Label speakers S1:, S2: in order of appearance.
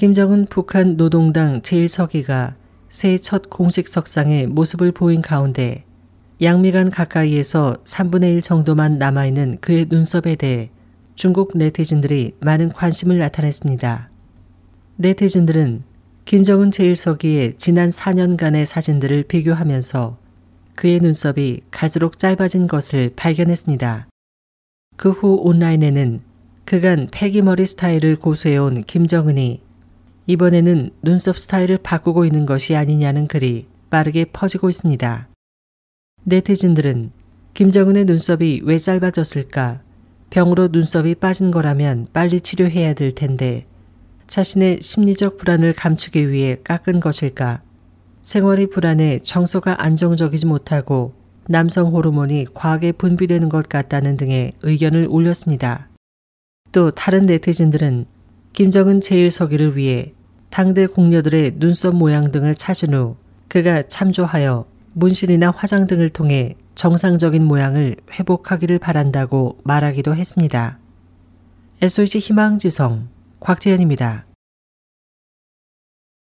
S1: 김정은 북한 노동당 제1서기가 새해 첫 공식 석상에 모습을 보인 가운데 양미간 가까이에서 3분의 1 정도만 남아있는 그의 눈썹에 대해 중국 네티즌들이 많은 관심을 나타냈습니다. 네티즌들은 김정은 제1서기의 지난 4년간의 사진들을 비교하면서 그의 눈썹이 갈수록 짧아진 것을 발견했습니다. 그 후 온라인에는 그간 패기머리 스타일을 고수해온 김정은이 이번에는 눈썹 스타일을 바꾸고 있는 것이 아니냐는 글이 빠르게 퍼지고 있습니다. 네티즌들은 김정은의 눈썹이 왜 짧아졌을까? 병으로 눈썹이 빠진 거라면 빨리 치료해야 될 텐데 자신의 심리적 불안을 감추기 위해 깎은 것일까? 생활이 불안해 정서가 안정적이지 못하고 남성 호르몬이 과하게 분비되는 것 같다는 등의 의견을 올렸습니다. 또 다른 네티즌들은 김정은 제1서기를 위해 당대 공녀들의 눈썹 모양 등을 찾은 후 그가 참조하여 문신이나 화장 등을 통해 정상적인 모양을 회복하기를 바란다고 말하기도 했습니다. SOG 희망지성 곽재현입니다.